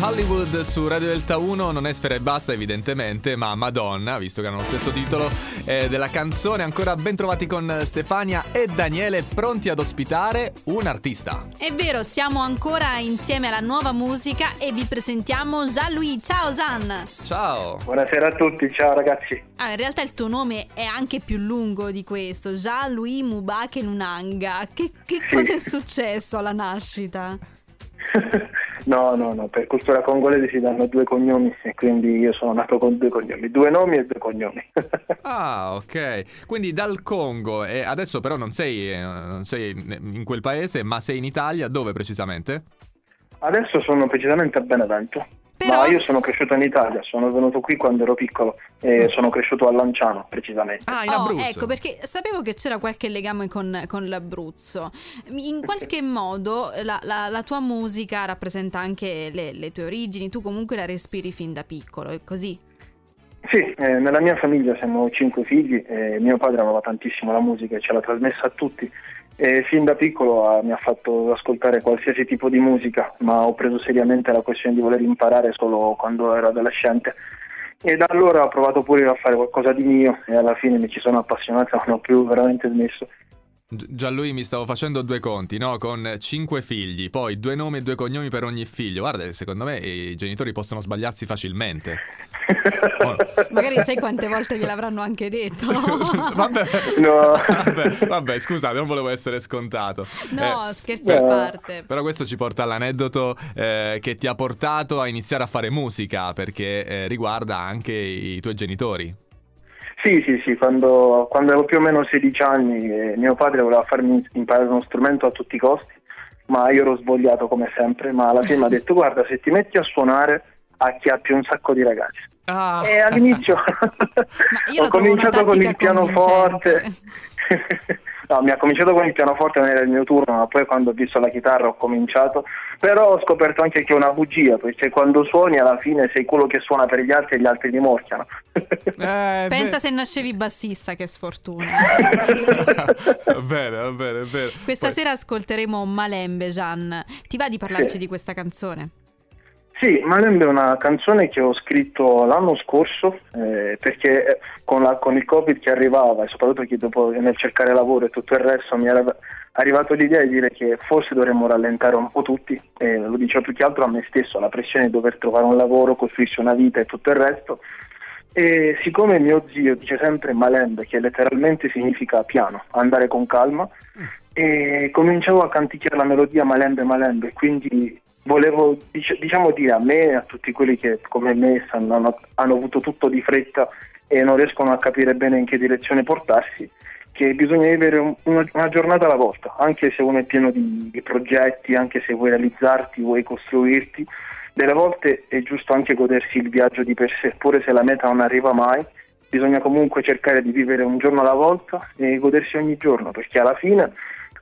Hollywood su Radio Delta 1 non è Sfera e Basta evidentemente, ma Madonna, visto che hanno lo stesso titolo eh, della canzone. Ancora ben trovati con Stefania e Daniele, pronti ad ospitare un artista. È vero, siamo ancora insieme alla nuova musica e vi presentiamo Jean-Louis. Ciao Jean! Ciao! Buonasera a tutti, ciao ragazzi. Ah, in realtà il tuo nome è anche più lungo di questo, Jean-Louis Mubake Lunanga. Che, che Sì. cosa è successo alla nascita? no, no, no, per cultura congolese si danno due cognomi e quindi io sono nato con due cognomi, due nomi e due cognomi. Ah, ok. Quindi dal Congo e adesso però non sei, eh, non sei in quel paese, ma sei in Italia, dove precisamente? Adesso sono precisamente a Benevento, Però ma io sono cresciuto in Italia, sono venuto qui quando ero piccolo e sono cresciuto a Lanciano precisamente. Ah, in Oh, Abruzzo. ecco, perché sapevo che c'era qualche legame con, con l'Abruzzo. In qualche modo la, la- la tua musica rappresenta anche le, le tue origini, tu comunque la respiri fin da piccolo, è così? Sì, eh, nella mia famiglia siamo cinque figli e mio padre amava tantissimo la musica e ce l'ha trasmessa a tutti. E fin da piccolo ah, mi ha fatto ascoltare qualsiasi tipo di musica, ma ho preso seriamente la questione di voler imparare solo quando ero adolescente. E da allora ho provato pure a fare qualcosa di mio e alla fine mi ci sono appassionato non ho più veramente smesso. Gi- Già lui mi stavo facendo due conti, no? Con cinque figli, poi due nomi e due cognomi per ogni figlio. Guarda, secondo me i genitori possono sbagliarsi facilmente. Oh. Magari sai quante volte gliel'avranno anche detto. vabbè. No. vabbè, vabbè, scusate, non volevo essere scontato. No, Eh, scherzi a no. parte. però questo ci porta all'aneddoto eh, che ti ha portato a iniziare a fare musica, perché eh, riguarda anche i tuoi genitori. Sì, sì, sì, quando, quando avevo più o meno 16 anni eh, mio padre voleva farmi imparare uno strumento a tutti i costi, ma io ero svogliato come sempre, ma alla fine mi ha detto guarda se ti metti a suonare acchiappi un sacco di ragazzi. Ah. E all'inizio io ho cominciato con il pianoforte. no, mi ha cominciato con il pianoforte, non era il mio turno, ma poi quando ho visto la chitarra ho cominciato. Però ho scoperto anche che è una bugia, perché quando suoni alla fine sei quello che suona per gli altri e gli altri li morchiano. Eh, Pensa beh- se nascevi bassista, che sfortuna. va bene, va bene, va bene. Questa Poi- sera ascolteremo Malembe, Gian. Ti va di parlarci Sì. di questa canzone? Sì, Malembe è una canzone che ho scritto l'anno scorso eh, perché eh, con, la- con il Covid che arrivava e soprattutto che dopo nel cercare lavoro e tutto il resto mi era arrivato l'idea di dire che forse dovremmo rallentare un po' tutti e lo dicevo più che altro a me stesso, la pressione di dover trovare un lavoro, costruirsi una vita e tutto il resto. E siccome mio zio dice sempre Malembe, che letteralmente significa piano, andare con calma, e cominciavo a canticchiare la melodia Malembe Malembe, quindi volevo dic- diciamo dire a me e a tutti quelli che come me hanno, hanno avuto tutto di fretta e non riescono a capire bene in che direzione portarsi, che bisogna vivere un- una, una giornata alla volta, anche se uno è pieno di, di progetti, anche se vuoi realizzarti, vuoi costruirti, delle volte è giusto anche godersi il viaggio di per sé, pure se la meta non arriva mai, bisogna comunque cercare di vivere un giorno alla volta e godersi ogni giorno, perché alla fine,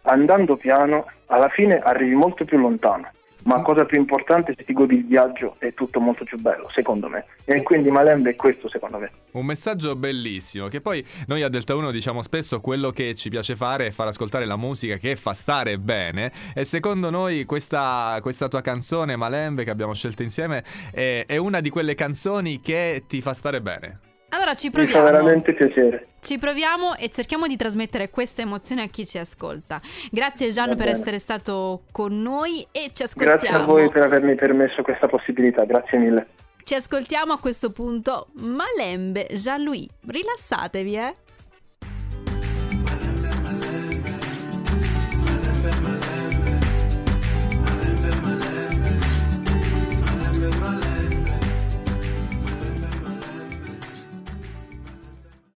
andando piano, alla fine arrivi molto più lontano. Ma cosa più importante, se ti godi il viaggio è tutto molto più bello, secondo me. E quindi Malembe è questo, secondo me. Un messaggio bellissimo, che poi noi a Delta 1 diciamo spesso quello che ci piace fare è far ascoltare la musica che fa stare bene e secondo noi questa, questa tua canzone Malembe che abbiamo scelto insieme è, è una di quelle canzoni che ti fa stare bene. Allora ci Mi fa proviamo. veramente piacere. Ci proviamo e cerchiamo di trasmettere questa emozione a chi ci ascolta. Grazie Gian per essere stato con noi e ci ascoltiamo. Grazie a voi per avermi permesso questa possibilità, grazie mille. Ci ascoltiamo a questo punto Malembe Jean-Louis. Rilassatevi, eh.